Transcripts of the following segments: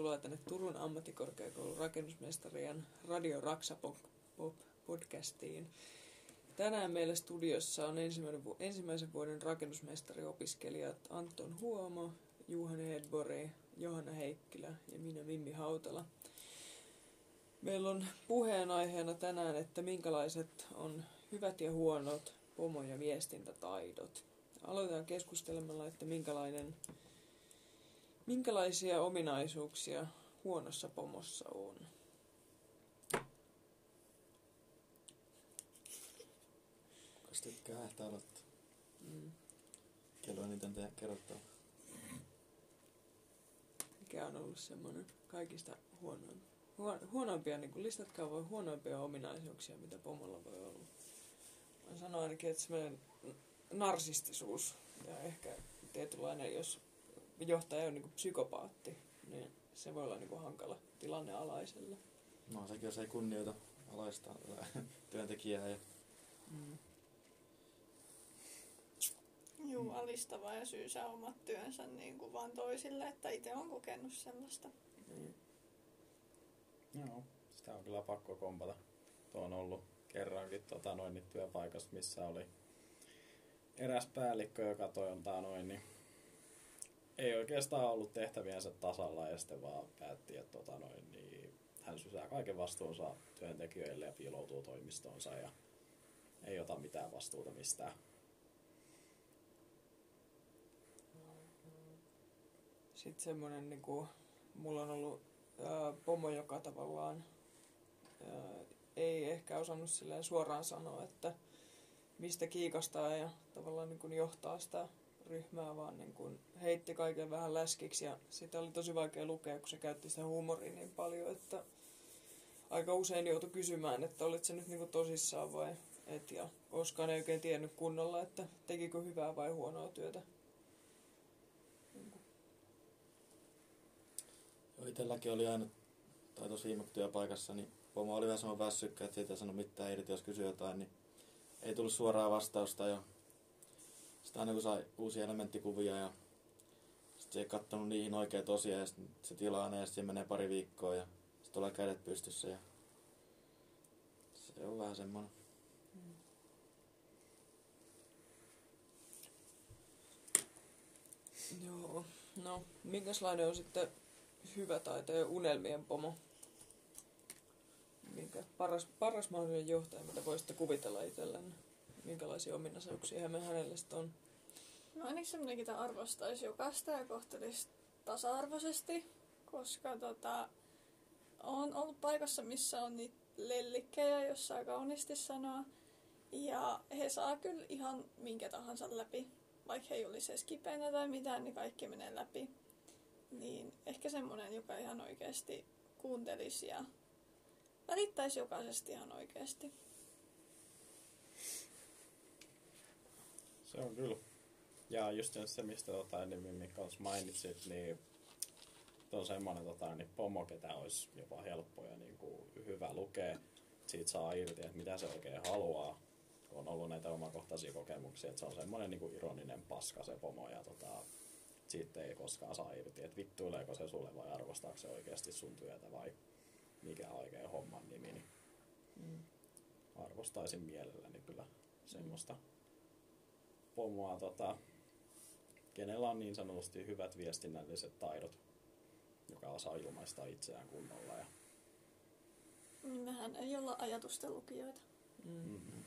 tervetuloa tänne Turun ammattikorkeakoulun rakennusmestarien Radio Raksa podcastiin. Tänään meillä studiossa on ensimmäisen vuoden rakennusmestariopiskelijat Anton Huomo, Juhan Hedbori, Johanna Heikkilä ja minä Mimmi Hautala. Meillä on puheenaiheena tänään, että minkälaiset on hyvät ja huonot pomo- ja viestintätaidot. Aloitetaan keskustelemalla, että minkälainen Minkälaisia ominaisuuksia huonossa pomossa on? Kukas tykkää ähtä aloittaa? Mm. Kello eniten tehdä kerrottaa. Mikä on ollut semmoinen kaikista huonoin, huonoimpia, niin kuin listatkaa voi huonoimpia ominaisuuksia, mitä pomolla voi olla. Mä sanon ainakin, että semmoinen narsistisuus ja ehkä tietynlainen, jos johtaja on niin psykopaatti, niin se voi olla niin kuin hankala tilanne alaiselle. No sekin, jos ei kunnioita alaista työntekijää. Ja... Mm. Juu, alistava ja syysää omat työnsä niin kuin vaan toisille, että itse on kokenut sellaista. Mm. Joo, sitä on kyllä pakko kompata. Tuo on ollut kerrankin tota, noin, niin työpaikassa, missä oli eräs päällikkö, joka toi on noin, niin ei oikeastaan ollut tehtäviensä tasalla ja sitten vaan päätti, että tota noin, niin hän sysää kaiken vastuunsa työntekijöille ja piiloutuu toimistoonsa ja ei ota mitään vastuuta mistään. Sitten semmoinen, niin kuin, mulla on ollut ää, pomo, joka tavallaan ää, ei ehkä osannut silleen suoraan sanoa, että mistä kiikastaa ja tavallaan niin kuin johtaa sitä ryhmää, vaan niin kuin heitti kaiken vähän läskiksi ja sitä oli tosi vaikea lukea, kun se käytti sitä huumoria niin paljon, että aika usein joutui kysymään, että olit se nyt niin kuin tosissaan vai et ja koskaan ei oikein tiennyt kunnolla, että tekikö hyvää vai huonoa työtä. Joo, itselläkin oli aina, tai tosi viime työpaikassa, niin pomo oli vähän semmoinen väsykkä, että siitä ei sano mitään irti, jos kysyi jotain, niin ei tullut suoraa vastausta ja sitten aina kun sai uusia elementtikuvia ja sitten ei kattonut niihin oikein tosiaan ja sitten se tilaa ne ja sitten menee pari viikkoa ja sitten tulee kädet pystyssä ja se on vähän semmoinen. Mm. Joo, no minkälainen on sitten hyvä ja unelmien pomo? Minkä paras, paras mahdollinen johtaja, mitä voisitte kuvitella itsellenne? Minkälaisia ominaisuuksia me hänelle sitten on? No ainakin semmoinen, että arvostaisi jokaista ja kohtelisi tasa-arvoisesti, koska tota, on ollut paikassa, missä on niitä lellikkejä, jos saa kauniisti sanoa. Ja he saa kyllä ihan minkä tahansa läpi. Vaikka he ei olisi edes kipeänä tai mitään, niin kaikki menee läpi. Niin ehkä semmoinen, joka ihan oikeasti kuuntelisi ja välittäisi jokaisesta ihan oikeasti. Se on kyllä. Ja just se, mistä tota, niin Mikko mainitsit, niin on semmoinen tota, niin pomo, ketä olisi jopa helppo ja niin kuin, hyvä lukea. Siitä saa irti, että mitä se oikein haluaa. On ollut näitä omakohtaisia kokemuksia, että se on semmoinen niin kuin ironinen paska se pomo ja tota, siitä ei koskaan saa irti, että vittuileeko se sulle vai arvostaako se oikeasti sun työtä vai mikä on oikein homman nimi. Niin mm. Arvostaisin mielelläni kyllä semmoista. Mm pomoa, tota, kenellä on niin sanotusti hyvät viestinnälliset taidot, joka osaa ilmaista itseään kunnolla. Ja... Niin mehän ei olla ajatusten lukijoita. Mm. Mm-hmm.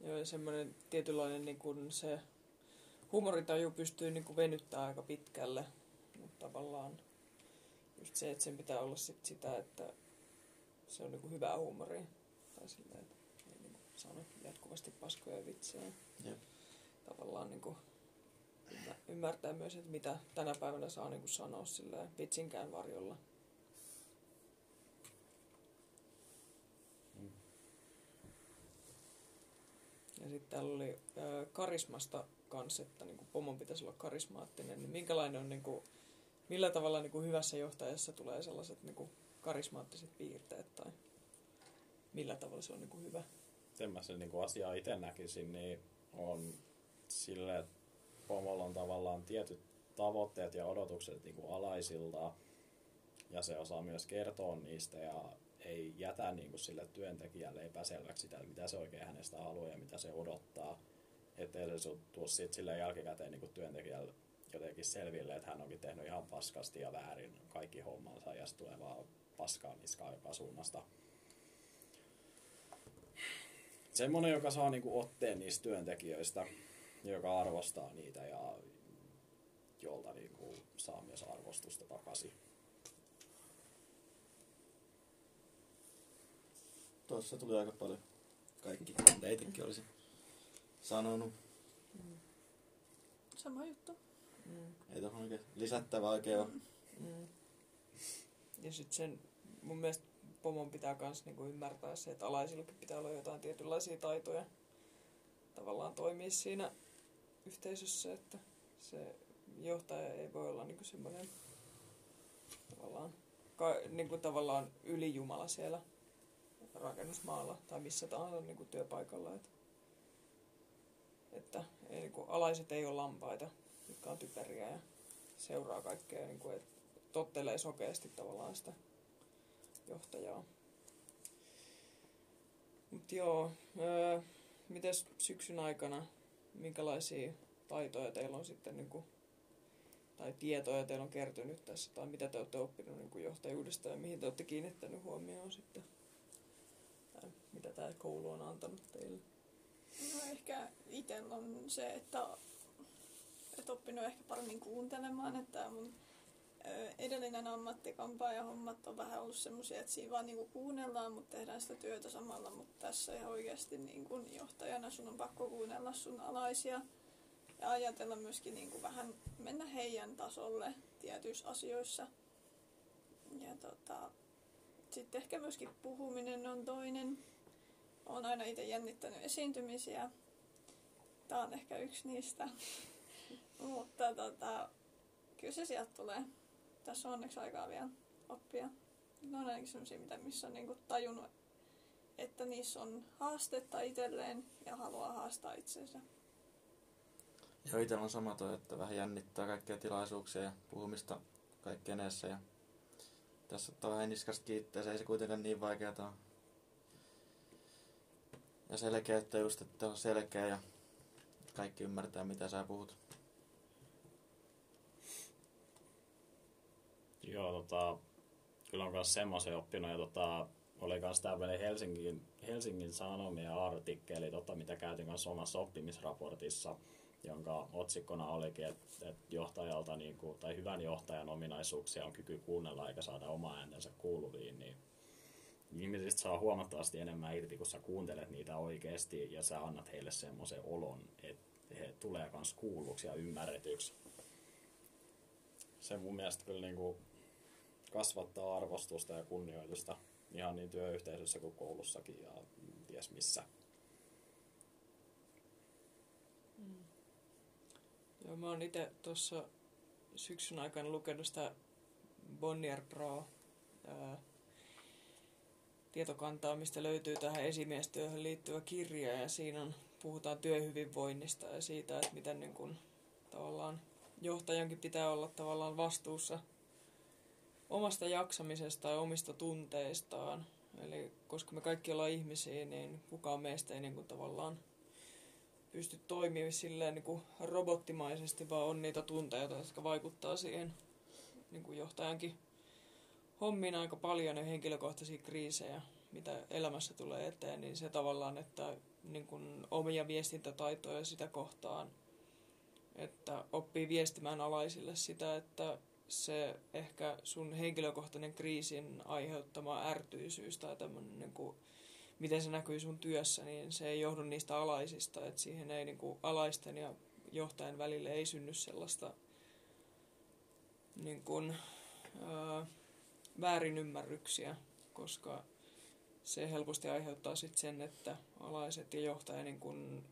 Joo, ja semmoinen tietynlainen niin kuin se humoritaju pystyy niin kuin venyttämään aika pitkälle, mutta tavallaan just se, että sen pitää olla sit sitä, että se on niin kuin hyvää huumoria. Tai silleen, että ei niin sano jatkuvasti paskoja vitsejä. Jep tavallaan niin kuin ymmärtää myös, että mitä tänä päivänä saa niin kuin sanoa sillä vitsinkään varjolla. Mm. Ja sitten täällä oli äh, karismasta kanssa, että niin kuin pomon pitäisi olla karismaattinen. Niin minkälainen on, niin kuin, millä tavalla niin kuin hyvässä johtajassa tulee sellaiset niin kuin karismaattiset piirteet tai millä tavalla se on niin kuin hyvä? Sen mä sen niin kuin asiaa itse näkisin, niin on sille, että pomolla on tavallaan tietyt tavoitteet ja odotukset niin kuin alaisilta. ja se osaa myös kertoa niistä ja ei jätä niin kuin sille työntekijälle epäselväksi sitä, että mitä se oikein hänestä haluaa ja mitä se odottaa. Ettei se tule sitten sille jälkikäteen niin kuin työntekijälle jotenkin selville, että hän onkin tehnyt ihan paskasti ja väärin kaikki hommansa ja sitten tulee vaan paskaa niskaa joka suunnasta. Semmoinen, joka saa niinku otteen niistä työntekijöistä, joka arvostaa niitä ja jolta niinku saa myös arvostusta takaisin. Tuossa tuli aika paljon kaikki, mitä itsekin olisin sanonut. Sama juttu. Mm. Ei tuohon oikein lisättävää oikein ole. Mm. Ja sitten sen, mun mielestä pomon pitää myös niinku ymmärtää se, että alaisillakin pitää olla jotain tietynlaisia taitoja tavallaan toimia siinä yhteisössä, että se johtaja ei voi olla niinku semmoinen tavallaan, ka, niinku tavallaan ylijumala siellä rakennusmaalla tai missä tahansa niinku työpaikalla. Että, että ei, niinku, alaiset ei ole lampaita, jotka on typeriä ja seuraa kaikkea, niinku, että tottelee sokeasti tavallaan sitä johtajaa. Mutta joo, öö, mites syksyn aikana, minkälaisia taitoja teillä on sitten, niin kuin, tai tietoja teillä on kertynyt tässä, tai mitä te olette oppinut niin kuin johtajuudesta ja mihin te olette kiinnittänyt huomioon sitten, tai mitä tämä koulu on antanut teille? No ehkä itsellä on se, että, että oppinut ehkä paremmin kuuntelemaan, että mun edellinen ammattikampaaja hommat on vähän ollut semmoisia, että siinä vaan niinku kuunnellaan, mutta tehdään sitä työtä samalla, mutta tässä ihan oikeasti niinku johtajana sun on pakko kuunnella sun alaisia ja ajatella myöskin niinku vähän mennä heidän tasolle tietyissä asioissa. Ja tota, sitten ehkä myöskin puhuminen on toinen. Olen aina itse jännittänyt esiintymisiä. Tämä on ehkä yksi niistä. Mutta tota, kyllä se sieltä tulee. Tässä on onneksi aikaa vielä oppia. Ne on ainakin sellaisia, mitä, missä on niinku tajunnut, että niissä on haastetta itselleen ja haluaa haastaa itsensä. Joo, itsellä on sama toi, että vähän jännittää kaikkia tilaisuuksia ja puhumista kaikkien edessä. Ja tässä ottaa vähän niskasta kiittää, se ei se kuitenkaan niin vaikeaa ole. Ja selkeyttä just, että on selkeä ja kaikki ymmärtää, mitä sä puhut. Joo, tota, kyllä on myös semmoisen oppinut ja tota, oli myös tämmöinen Helsingin, Helsingin Sanomien artikkeli, tota, mitä käytin kanssa omassa oppimisraportissa, jonka otsikkona olikin, että, että johtajalta niin kuin, tai hyvän johtajan ominaisuuksia on kyky kuunnella eikä saada oma äänensä kuuluviin, niin ihmisistä saa huomattavasti enemmän irti, kun sä kuuntelet niitä oikeasti ja sä annat heille semmoisen olon, että he tulee myös kuulluksi ja ymmärretyksi. Se mun mielestä kyllä niin kuin kasvattaa arvostusta ja kunnioitusta ihan niin työyhteisössä kuin koulussakin ja ties missä. Joo, mä oon itse tuossa syksyn aikana lukenut sitä Bonnier Pro ää, tietokantaa, mistä löytyy tähän esimiestyöhön liittyvä kirja ja siinä on, puhutaan työhyvinvoinnista ja siitä, että miten niin kun, tavallaan johtajankin pitää olla tavallaan vastuussa omasta jaksamisesta ja omista tunteistaan. Eli koska me kaikki ollaan ihmisiä, niin kukaan meistä ei niin kuin tavallaan pysty toimimaan silleen niin kuin robottimaisesti, vaan on niitä tunteita, jotka vaikuttaa siihen niin kuin johtajankin hommiin aika paljon ja henkilökohtaisia kriisejä, mitä elämässä tulee eteen, niin se tavallaan, että niin kuin omia viestintätaitoja sitä kohtaan, että oppii viestimään alaisille sitä, että se ehkä sun henkilökohtainen kriisin aiheuttama ärtyisyys tai tämmöinen, niin kuin, miten se näkyy sun työssä, niin se ei johdu niistä alaisista, että siihen ei niin kuin, alaisten ja johtajan välille ei synny sellaista niin kuin, ää, väärinymmärryksiä, koska se helposti aiheuttaa sit sen, että alaiset ja johtaja, niin kun,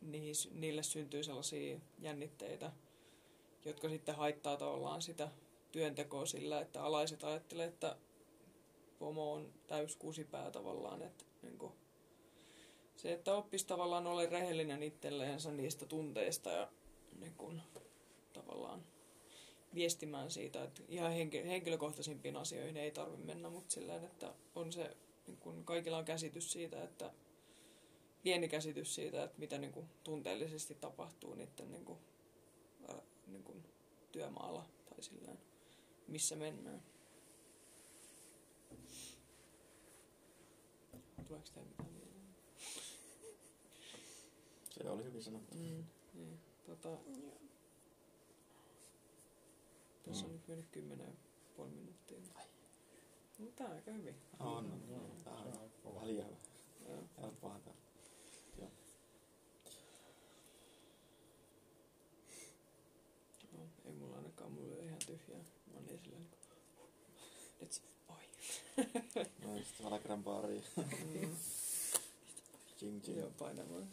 niihin, niille syntyy sellaisia jännitteitä, jotka sitten haittaa tavallaan sitä työntekoa sillä, että alaiset ajattelee, että pomo on täys kusipää tavallaan, että niin kuin, se, että oppisi tavallaan olla rehellinen itselleensä niistä tunteista ja niin kuin, tavallaan viestimään siitä, että ihan henki, henkilökohtaisimpiin asioihin ei tarvitse mennä, mutta silleen, että on se, niin kun kaikilla on käsitys siitä, että pieni käsitys siitä, että mitä niin kuin tunteellisesti tapahtuu niiden kuin, niin kuin työmaalla tai silleen, missä mennään. Tuleeko teille mitään mieleen? Se oli hyvin sanottu. Mm, niin, tota, Joo. tässä on nyt mennyt kymmenen puoli minuuttia. Mutta tää on aika hyvin. On, on. Joo, Tää se on on kova. vähän liian hyvä. Joo. Älä pahata. No, ei mulla ainakaan, mulla on ihan tyhjää. Mä oon niin silleen, nyt se, oi. No, sitten Valakran baariin. Mm. Ching ching. Joo, painamaan.